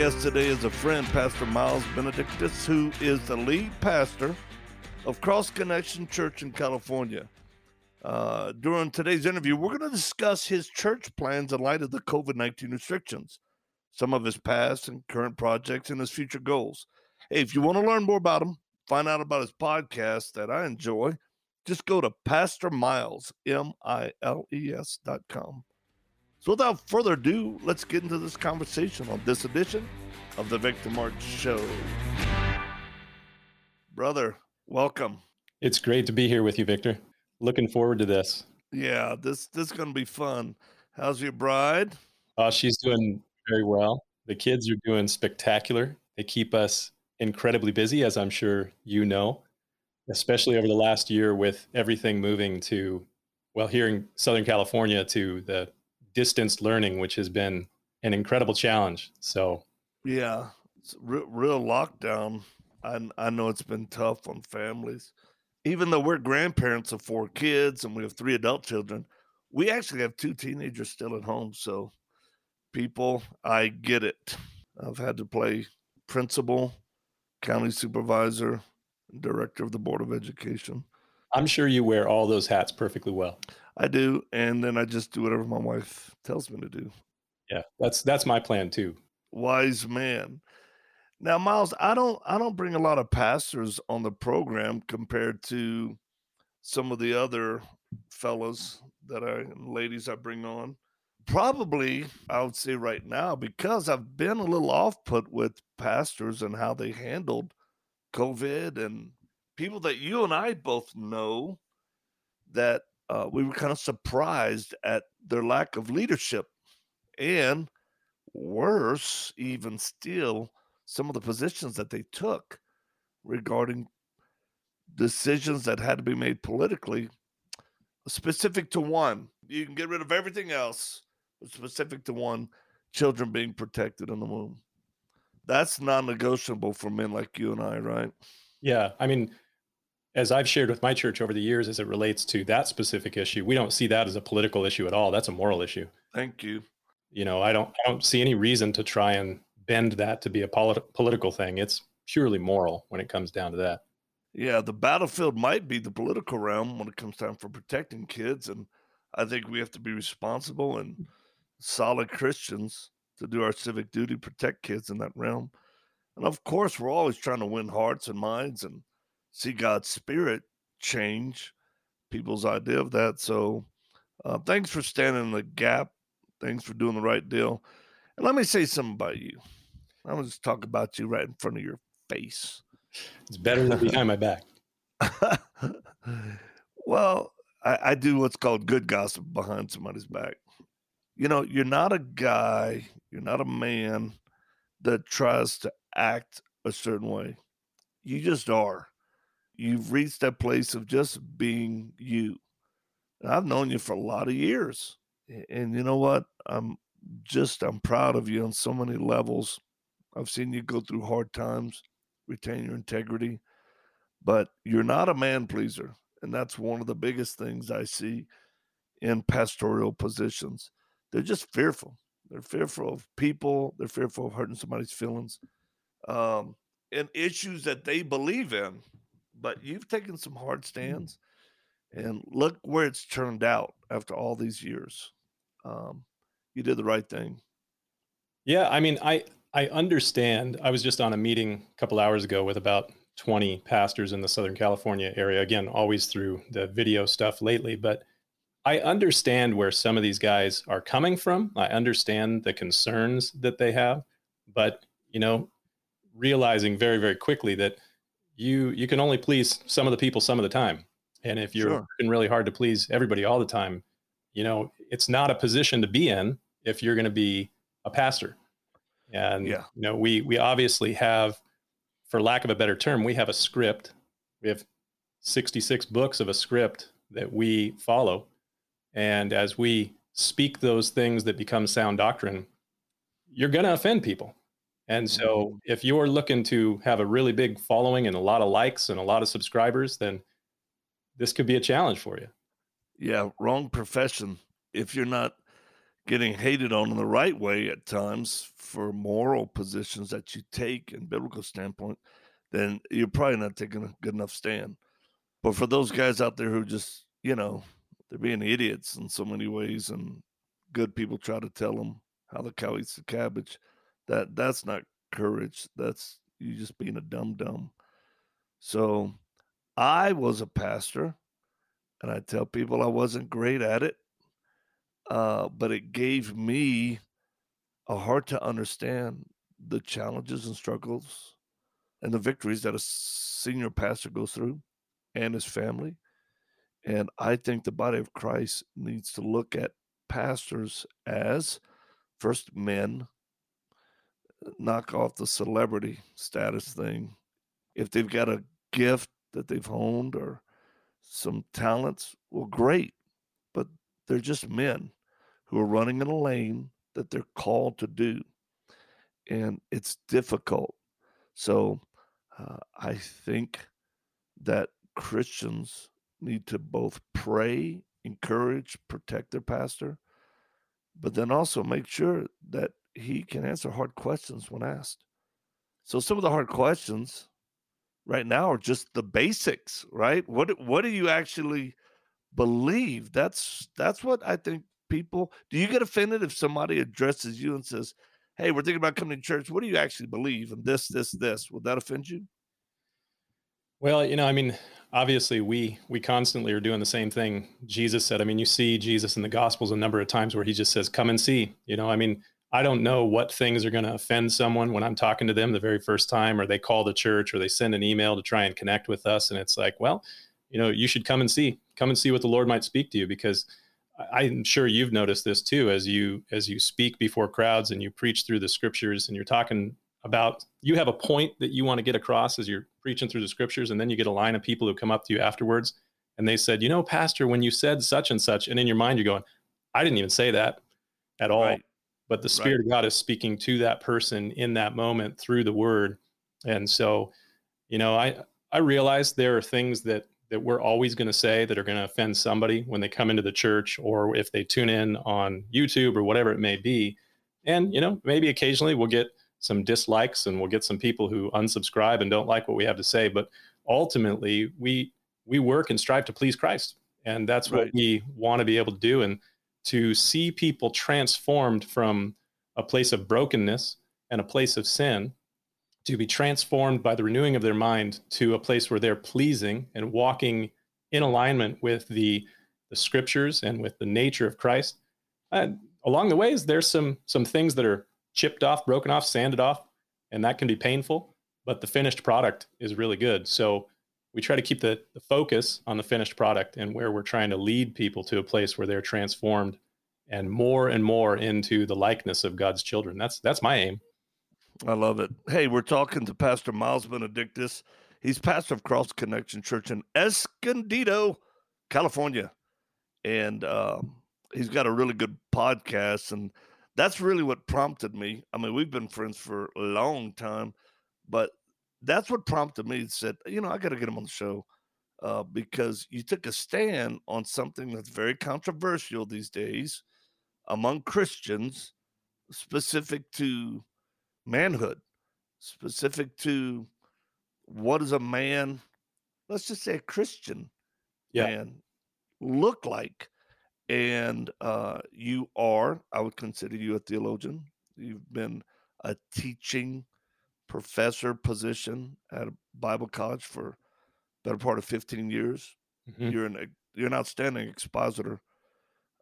guest today is a friend, Pastor Miles DeBenedictis, who is the lead pastor of Cross Connection Church in California. Uh, during today's interview, we're going to discuss his church plans in light of the COVID 19 restrictions, some of his past and current projects, and his future goals. Hey, if you want to learn more about him, find out about his podcast that I enjoy, just go to Pastor Miles, M I L E S dot com. So without further ado, let's get into this conversation on this edition of the Victor Marx Show. Brother, welcome. It's great to be here with you, Victor. Looking forward to this. Yeah, this this is going to be fun. How's your bride? Uh, she's doing very well. The kids are doing spectacular. They keep us incredibly busy, as I'm sure you know, especially over the last year with everything moving to, well, here in Southern California to the distance learning, which has been an incredible challenge. So, yeah, real, real lockdown. I, I know it's been tough on families. Even though we're grandparents of four kids and we have three adult children, we actually have two teenagers still at home. So, people, I get it. I've had to play principal, county supervisor, director of the Board of Education. I'm sure you wear all those hats perfectly well. I do, and then I just do whatever my wife tells me to do. Yeah, that's that's my plan too. Wise man. Now, Miles, I don't I don't bring a lot of pastors on the program compared to some of the other fellows that I and ladies I bring on. Probably, I would say right now, because I've been a little off put with pastors and how they handled COVID and people that you and I both know that uh, we were kind of surprised at their lack of leadership. And worse, even still, some of the positions that they took regarding decisions that had to be made politically, specific to one. You can get rid of everything else, but specific to one children being protected in the womb. That's non negotiable for men like you and I, right? Yeah. I mean, as I've shared with my church over the years, as it relates to that specific issue, we don't see that as a political issue at all. That's a moral issue. Thank you. You know, I don't, I don't see any reason to try and bend that to be a polit- political thing. It's purely moral when it comes down to that. Yeah, the battlefield might be the political realm when it comes time for protecting kids, and I think we have to be responsible and solid Christians to do our civic duty, protect kids in that realm. And of course, we're always trying to win hearts and minds and see God's spirit change people's idea of that. So uh, thanks for standing in the gap. Thanks for doing the right deal. And let me say something about you. I'm going to just talk about you right in front of your face. It's better than behind my back. well, I, I do what's called good gossip behind somebody's back. You know, you're not a guy, you're not a man that tries to act a certain way. You just are you've reached that place of just being you. And I've known you for a lot of years. And you know what? I'm just I'm proud of you on so many levels. I've seen you go through hard times, retain your integrity, but you're not a man pleaser. And that's one of the biggest things I see in pastoral positions. They're just fearful. They're fearful of people. They're fearful of hurting somebody's feelings, um, and issues that they believe in but you've taken some hard mm. stands, and look where it's turned out after all these years. Um, you did the right thing. Yeah, I mean, I I understand. I was just on a meeting a couple hours ago with about 20 pastors in the Southern California area. Again, always through the video stuff lately, but I understand where some of these guys are coming from. I understand the concerns that they have, but you know, realizing very very quickly that you you can only please some of the people some of the time and if you're sure. working really hard to please everybody all the time you know it's not a position to be in if you're going to be a pastor and yeah. you know we we obviously have for lack of a better term, we have a script. We have 66 books of a script that we follow. And as we speak those things that become sound doctrine, you're going to offend people. And so mm-hmm. if you're looking to have a really big following and a lot of likes and a lot of subscribers, then this could be a challenge for you. Yeah, wrong profession. If you're not getting hated on in the right way at times for moral positions that you take in biblical standpoint, then you're probably not taking a good enough stand. But for those guys out there who just, you know, they're being idiots in so many ways, and good people try to tell them how the cow eats the cabbage. That that's not courage. That's you just being a dumb dumb. So I was a pastor, and I tell people I wasn't great at it, uh, but it gave me a heart to understand the challenges and struggles and the victories that a senior pastor goes through and his family. And I think the body of Christ needs to look at pastors as first men, knock off the celebrity status thing. If they've got a gift that they've honed or some talents, well, great. But they're just men who are running in a lane that they're called to do. And it's difficult. So uh, I think that Christians need to both pray, encourage, protect their pastor, but then also make sure that he can answer hard questions when asked. So some of the hard questions right now are just the basics, right? What what do you actually believe? That's that's what I think people do you get offended if somebody addresses you and says, Hey, we're thinking about coming to church. What do you actually believe? And this, this, this. Would that offend you? Well, you know, I mean, obviously we we constantly are doing the same thing jesus said i mean you see jesus in the gospels a number of times where he just says come and see you know i mean i don't know what things are going to offend someone when i'm talking to them the very first time or they call the church or they send an email to try and connect with us and it's like well you know you should come and see come and see what the lord might speak to you because i'm sure you've noticed this too as you as you speak before crowds and you preach through the scriptures and you're talking about you have a point that you want to get across as you're preaching through the scriptures and then you get a line of people who come up to you afterwards and they said you know pastor when you said such and such and in your mind you're going i didn't even say that at all right. But the spirit right. of god is speaking to that person in that moment through the word and so you know i i realize there are things that that we're always going to say that are going to offend somebody when they come into the church or if they tune in on youtube or whatever it may be and you know maybe occasionally we'll get some dislikes and we'll get some people who unsubscribe and don't like what we have to say but ultimately we we work and strive to please christ and that's right. what we want to be able to do and to see people transformed from a place of brokenness and a place of sin to be transformed by the renewing of their mind to a place where they're pleasing and walking in alignment with the the scriptures and with the nature of christ and along the ways there's some some things that are chipped off, broken off, sanded off, and that can be painful, but the finished product is really good. So we try to keep the, the focus on the finished product and where we're trying to lead people to a place where they're transformed and more and more into the likeness of God's children. That's that's my aim. I love it. Hey, we're talking to Pastor Miles DeBenedictis. He's pastor of Cross Connection Church in Escondido, California, and um, he's got a really good podcast. And that's really what prompted me. I mean, we've been friends for a long time, but that's what prompted me to said, you know, I got to get him on the show uh, because you took a stand on something that's very controversial these days among Christians, specific to manhood, specific to what does a man, let's just say a Christian yeah. man, look like and uh, you are, I would consider you a theologian. You've been a teaching professor position at a Bible college for better part of 15 years. Mm-hmm. You're an you're an outstanding expositor,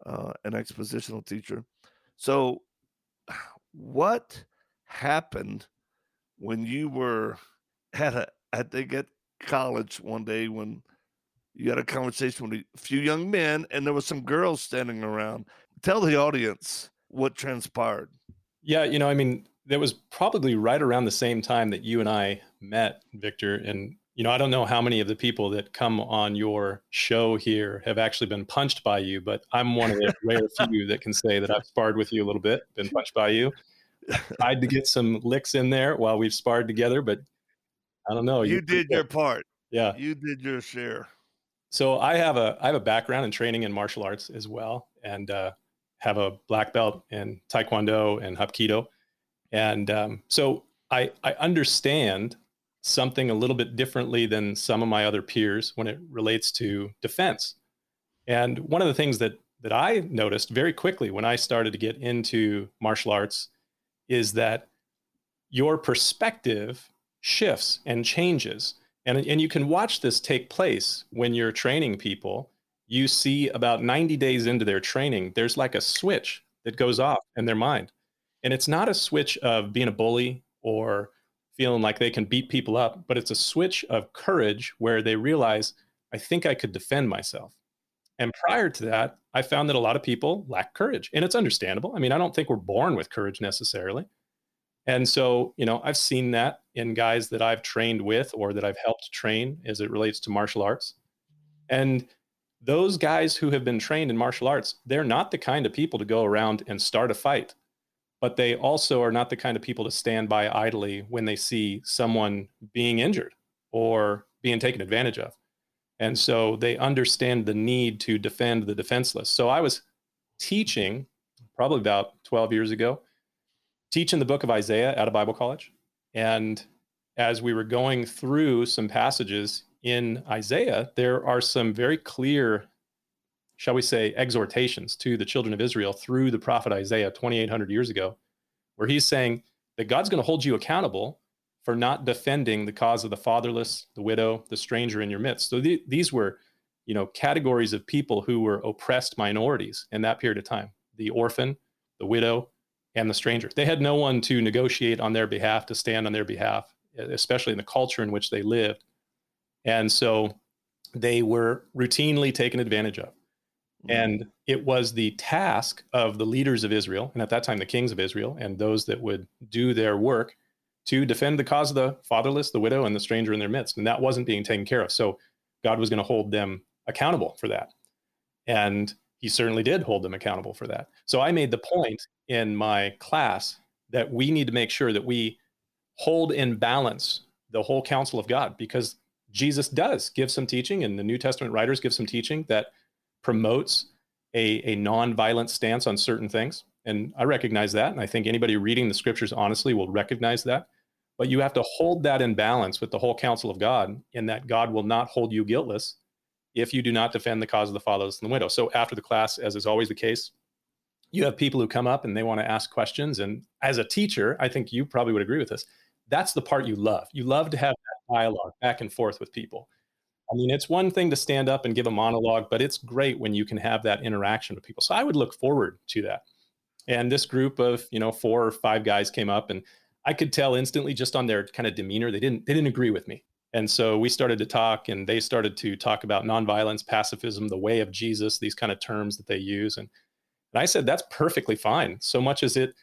uh, an expositional teacher. So, what happened when you were at a I think at college one day when you had a conversation with a few young men, and there was some girls standing around. Tell the audience what transpired. Yeah, you know, I mean, that was probably right around the same time that you and I met, Victor. And, you know, I don't know how many of the people that come on your show here have actually been punched by you, but I'm one of the rare few that can say that I've sparred with you a little bit, been punched by you. I tried to get some licks in there while we've sparred together, but I don't know. You, you did your part. Yeah. You did your share. So I have a I have a background in training in martial arts as well, and uh, have a black belt in Taekwondo and Hapkido, and um, so I I understand something a little bit differently than some of my other peers when it relates to defense. And one of the things that that I noticed very quickly when I started to get into martial arts is that your perspective shifts and changes and, and you can watch this take place when you're training people. You see about 90 days into their training, there's like a switch that goes off in their mind. And it's not a switch of being a bully or feeling like they can beat people up, but it's a switch of courage where they realize, I think I could defend myself. And prior to that, I found that a lot of people lack courage. And it's understandable. I mean, I don't think we're born with courage necessarily. And so, you know, I've seen that in guys that I've trained with or that I've helped train as it relates to martial arts. And those guys who have been trained in martial arts, they're not the kind of people to go around and start a fight, but they also are not the kind of people to stand by idly when they see someone being injured or being taken advantage of. And so they understand the need to defend the defenseless. So I was teaching probably about 12 years ago teaching the book of Isaiah at a Bible college. And as we were going through some passages in Isaiah, there are some very clear, shall we say, exhortations to the children of Israel through the prophet Isaiah 2,800 years ago, where he's saying that God's going to hold you accountable for not defending the cause of the fatherless, the widow, the stranger in your midst. So th- these were, you know, categories of people who were oppressed minorities in that period of time: the orphan, the widow, and the stranger. They had no one to negotiate on their behalf, to stand on their behalf, especially in the culture in which they lived. And so they were routinely taken advantage of. Mm-hmm. And it was the task of the leaders of Israel, and at that time the kings of Israel, and those that would do their work to defend the cause of the fatherless, the widow, and the stranger in their midst. And that wasn't being taken care of. So God was going to hold them accountable for that. And he certainly did hold them accountable for that. So I made the point in my class that we need to make sure that we hold in balance the whole counsel of God because Jesus does give some teaching, and the New Testament writers give some teaching that promotes a, a non-violent stance on certain things. And I recognize that. And I think anybody reading the scriptures honestly will recognize that. But you have to hold that in balance with the whole counsel of God, in that God will not hold you guiltless if you do not defend the cause of the fatherless and the widow. So after the class, as is always the case, you have people who come up and they want to ask questions. And as a teacher, I think you probably would agree with this. That's the part you love. You love to have that dialogue back and forth with people. I mean, it's one thing to stand up and give a monologue, but it's great when you can have that interaction with people. So I would look forward to that. And this group of, you know, four or five guys came up and I could tell instantly just on their kind of demeanor, they didn't they didn't agree with me. And so we started to talk and they started to talk about nonviolence, pacifism, the way of Jesus, these kind of terms that they use. And, and I said, that's perfectly fine. So much as it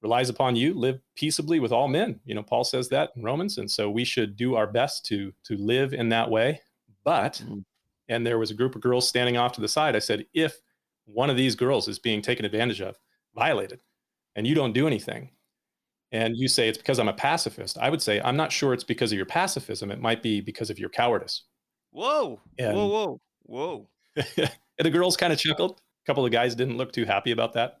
relies upon you, live peaceably with all men. You know, Paul says that in Romans. And so we should do our best to, to live in that way. But, mm-hmm. and there was a group of girls standing off to the side. I said, if one of these girls is being taken advantage of, violated, and you don't do anything, and you say it's because I'm a pacifist, I would say I'm not sure it's because of your pacifism. It might be because of your cowardice. Whoa, and, whoa, whoa, whoa. the girls kind of chuckled. A couple of guys didn't look too happy about that.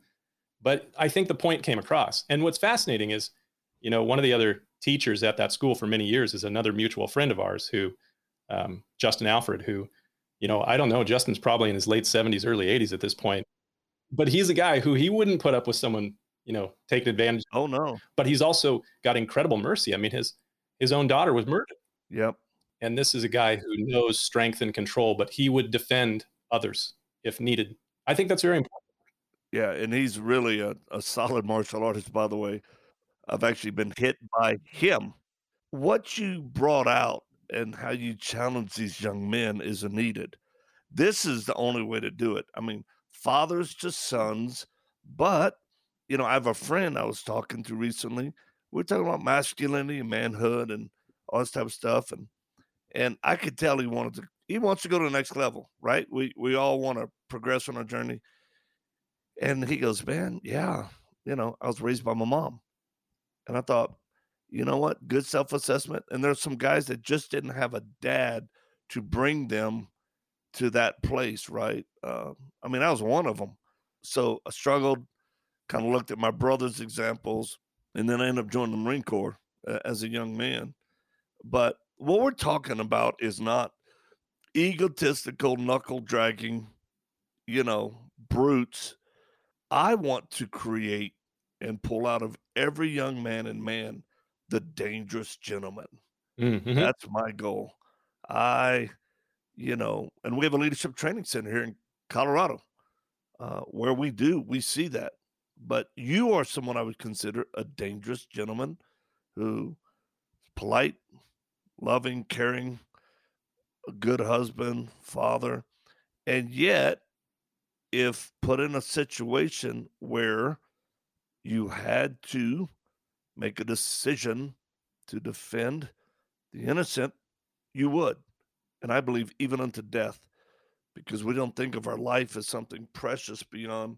But I think the point came across. And what's fascinating is, you know, one of the other teachers at that school for many years is another mutual friend of ours who, um, Justin Alfred, who, you know, I don't know, Justin's probably in his late 70s, early 80s at this point. But he's a guy who he wouldn't put up with someone you know, taking advantage. Oh no! But he's also got incredible mercy. I mean, his his own daughter was murdered. Yep. And this is a guy who knows strength and control, but he would defend others if needed. I think that's very important. Yeah, and he's really a, a solid martial artist, by the way. I've actually been hit by him. What you brought out and how you challenge these young men is needed. This is the only way to do it. I mean, fathers to sons, but you know, I have a friend I was talking to recently we're talking about masculinity and manhood and all this type of stuff. And and I could tell he wanted to he wants to go to the next level, right? We we all want to progress on our journey. And he goes, Man, yeah, you know, I was raised by my mom. And I thought, you know what? Good self assessment. And there's some guys that just didn't have a dad to bring them to that place, right? Uh, I mean, I was one of them. So I struggled, kind of looked at my brother's examples, and then I ended up joining the Marine Corps uh, as a young man. But what we're talking about is not egotistical, knuckle dragging, you know, brutes. I want to create and pull out of every young man and man the dangerous gentleman. Mm-hmm. That's my goal. I, you know, and we have a leadership training center here in Colorado uh, where we do, we see that. But you are someone I would consider a dangerous gentleman who is polite, loving, caring, a good husband, father. And yet, if put in a situation where you had to make a decision to defend the innocent, you would. And I believe even unto death, because we don't think of our life as something precious beyond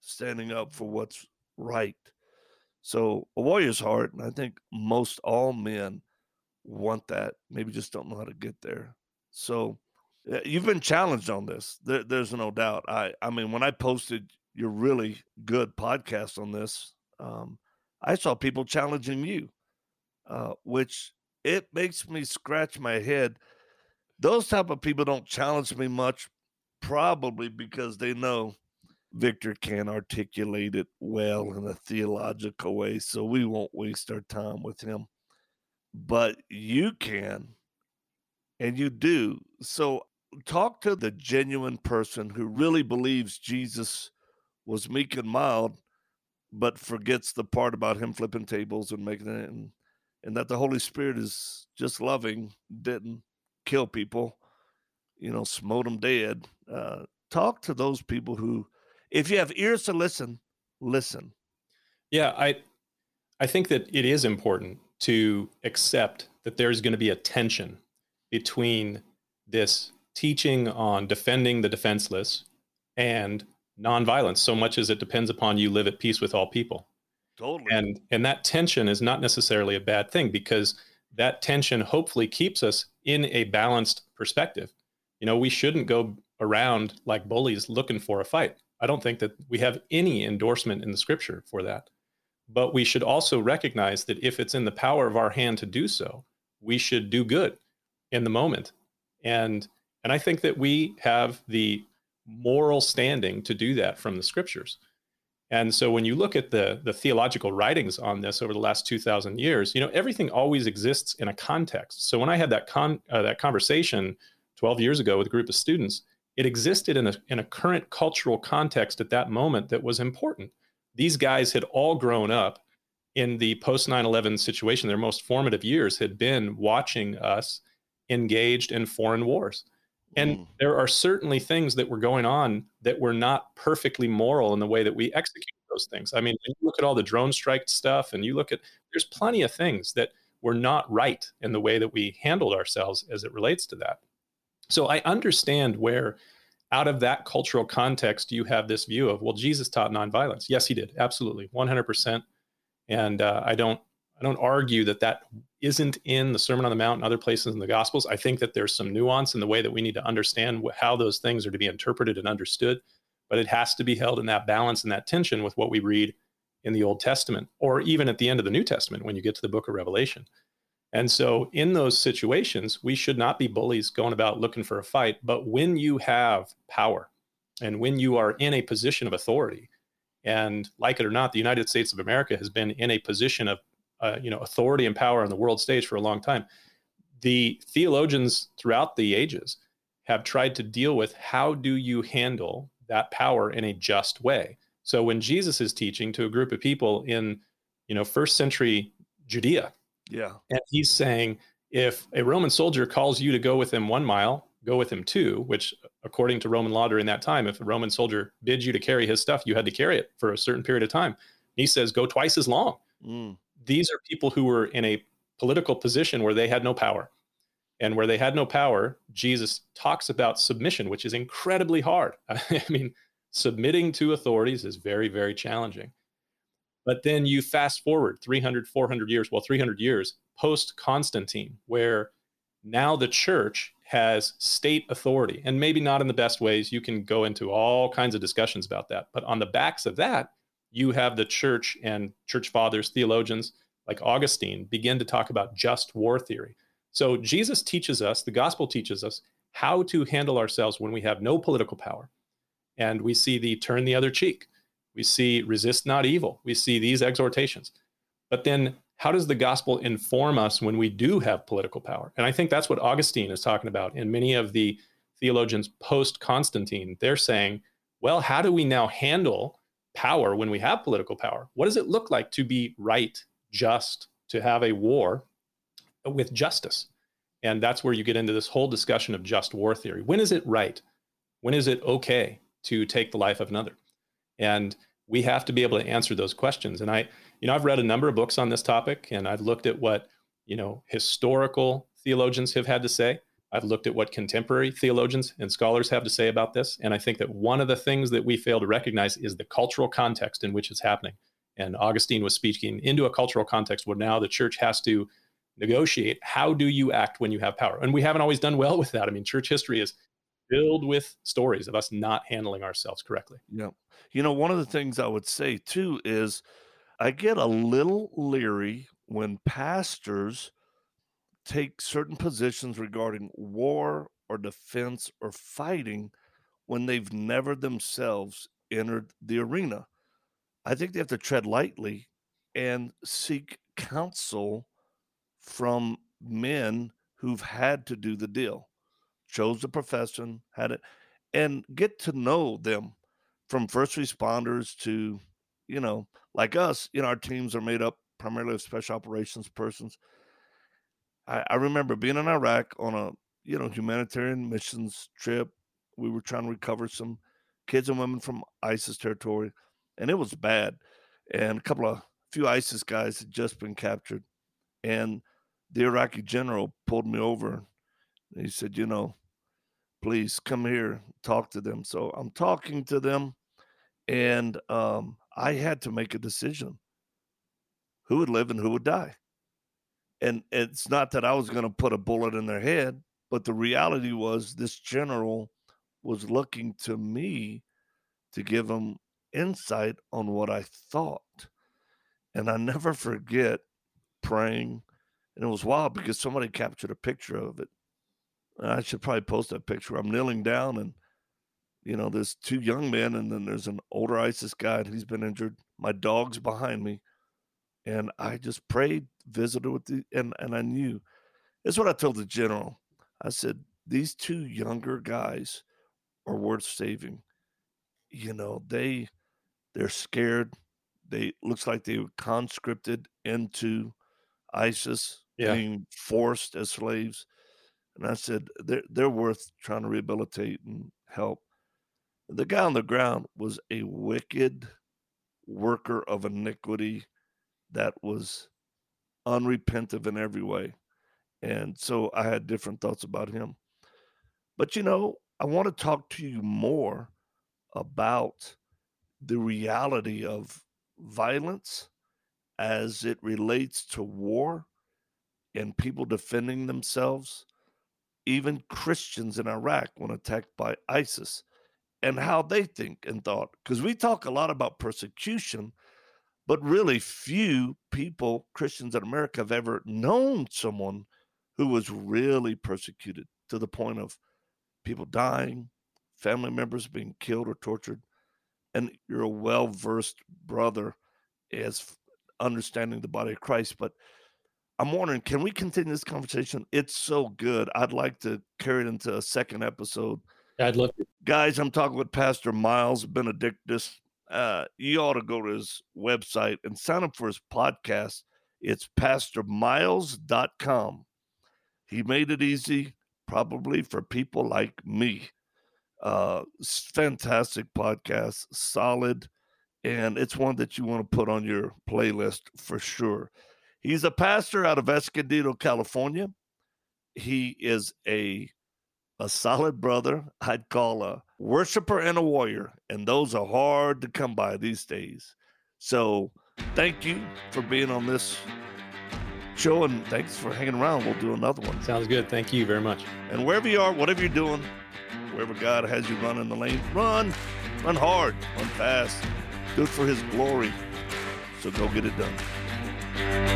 standing up for what's right. So, a warrior's heart, and I think most all men want that, maybe just don't know how to get there. So, you've been challenged on this. There, there's no doubt. I, I mean, when I posted your really good podcast on this, um, I saw people challenging you, uh, which it makes me scratch my head. Those type of people don't challenge me much, probably because they know Victor can't articulate it well in a theological way, so we won't waste our time with him. But you can, and you do. So talk to the genuine person who really believes Jesus was meek and mild, but forgets the part about him flipping tables and making it, and, and that the Holy Spirit is just loving, didn't kill people, you know, smote them dead. Uh, talk to those people who, if you have ears to listen, listen. Yeah, I, I think that it is important to accept that there's going to be a tension between this teaching on defending the defenseless and nonviolence so much as it depends upon you live at peace with all people. Totally. And and that tension is not necessarily a bad thing because that tension hopefully keeps us in a balanced perspective. You know, we shouldn't go around like bullies looking for a fight. I don't think that we have any endorsement in the scripture for that. But we should also recognize that if it's in the power of our hand to do so, we should do good in the moment. And and I think that we have the moral standing to do that from the scriptures. And so when you look at the, the theological writings on this over the last 2000 years, you know, everything always exists in a context. So when I had that con, uh, that conversation 12 years ago with a group of students, it existed in a, in a current cultural context at that moment that was important. These guys had all grown up in the post 9/11 situation. Their most formative years had been watching us engaged in foreign wars. And mm. there are certainly things that were going on that were not perfectly moral in the way that we execute those things. I mean, you look at all the drone strike stuff and you look at, there's plenty of things that were not right in the way that we handled ourselves as it relates to that. So I understand where, out of that cultural context, you have this view of, well, Jesus taught nonviolence. Yes, he did. Absolutely. 100%. And uh, I don't I don't argue that that isn't in the Sermon on the Mount and other places in the Gospels. I think that there's some nuance in the way that we need to understand how those things are to be interpreted and understood, but it has to be held in that balance and that tension with what we read in the Old Testament or even at the end of the New Testament when you get to the book of Revelation. And so, in those situations, we should not be bullies going about looking for a fight. But when you have power and when you are in a position of authority, and like it or not, the United States of America has been in a position of uh, you know authority and power on the world stage for a long time. The theologians throughout the ages have tried to deal with how do you handle that power in a just way. So when Jesus is teaching to a group of people in you know first century Judea, yeah, and he's saying if a Roman soldier calls you to go with him one mile, go with him two, which according to Roman law during that time, if a Roman soldier bids you to carry his stuff, you had to carry it for a certain period of time. he says, go twice as long. Mm these are people who were in a political position where they had no power. And where they had no power, Jesus talks about submission, which is incredibly hard. I mean, submitting to authorities is very, very challenging. But then you fast forward 300, 400 years, well, 300 years post Constantine, where now the church has state authority, and maybe not in the best ways. You can go into all kinds of discussions about that. But on the backs of that, you have the church and church fathers, theologians like Augustine begin to talk about just war theory. So Jesus teaches us, the gospel teaches us how to handle ourselves when we have no political power. And we see the turn the other cheek. We see resist not evil. We see these exhortations. But then how does the gospel inform us when we do have political power? And I think that's what Augustine is talking about. And many of the theologians post Constantine, they're saying, well, how do we now handle power when we have political power? What does it look like to be right, just, to have a war with justice? And that's where you get into this whole discussion of just war theory. When is it right? When is it okay to take the life of another? And we have to be able to answer those questions. And I, you know, I've read a number of books on this topic and I've looked at what, you know, historical theologians have had to say. I've looked at what contemporary theologians and scholars have to say about this. And I think that one of the things that we fail to recognize is the cultural context in which it's happening. And Augustine was speaking into a cultural context where now the church has to negotiate how do you act when you have power? And we haven't always done well with that. I mean, church history is filled with stories of us not handling ourselves correctly. Yeah. You know, one of the things I would say too is I get a little leery when pastors take certain positions regarding war or defense or fighting when they've never themselves entered the arena. I think they have to tread lightly and seek counsel from men who've had to do the deal, chose the profession, had it, and get to know them from first responders to, you know, like us, you know, our teams are made up primarily of special operations persons. I, I remember being in Iraq on a, you know, humanitarian missions trip. We were trying to recover some kids and women from ISIS territory, and it was bad. And a couple of few ISIS guys had just been captured, and the Iraqi general pulled me over. he said, "You know, please come here, talk to them." So I'm talking to them, and um, I had to make a decision who would live and who would die. And it's not that I was going to put a bullet in their head, but the reality was this general was looking to me to give him insight on what I thought. And I never forget praying. And it was wild because somebody captured a picture of it. I should probably post that picture. I'm kneeling down and you know, there's two young men, and then there's an older ISIS guy, and he's been injured. My dog's behind me, and I just prayed, visited with the, and and I knew. That's what I told the general. I said, these two younger guys are worth saving. You know, they they're scared. They looks like they were conscripted into ISIS, yeah. being forced as slaves. And I said, they're they're worth trying to rehabilitate and help. The guy on the ground was a wicked worker of iniquity that was unrepentive in every way. And so I had different thoughts about him. But you know, I want to talk to you more about the reality of violence as it relates to war and people defending themselves, even Christians in Iraq when attacked by ISIS and how they think and thought. Because we talk a lot about persecution, but really few people, Christians in America, have ever known someone who was really persecuted to the point of people dying, family members being killed or tortured. And you're a well versed brother as understanding the body of Christ. But I'm wondering, can we continue this conversation? It's so good. I'd like to carry it into a second episode I'd love to. Guys, I'm talking with Pastor Miles DeBenedictis. Uh, you ought to go to his website and sign up for his podcast. It's pastormiles.com. He made it easy, probably for people like me. Uh, fantastic podcast, solid, and it's one that you want to put on your playlist for sure. He's a pastor out of Escondido, California. He is a a solid brother. I'd call a worshiper and a warrior, and those are hard to come by these days. So, thank you for being on this show, and thanks for hanging around. We'll do another one. Sounds good. Thank you very much. And wherever you are, whatever you're doing, wherever God has you run in the lane, run, run hard, run fast, do it for His glory. So go get it done.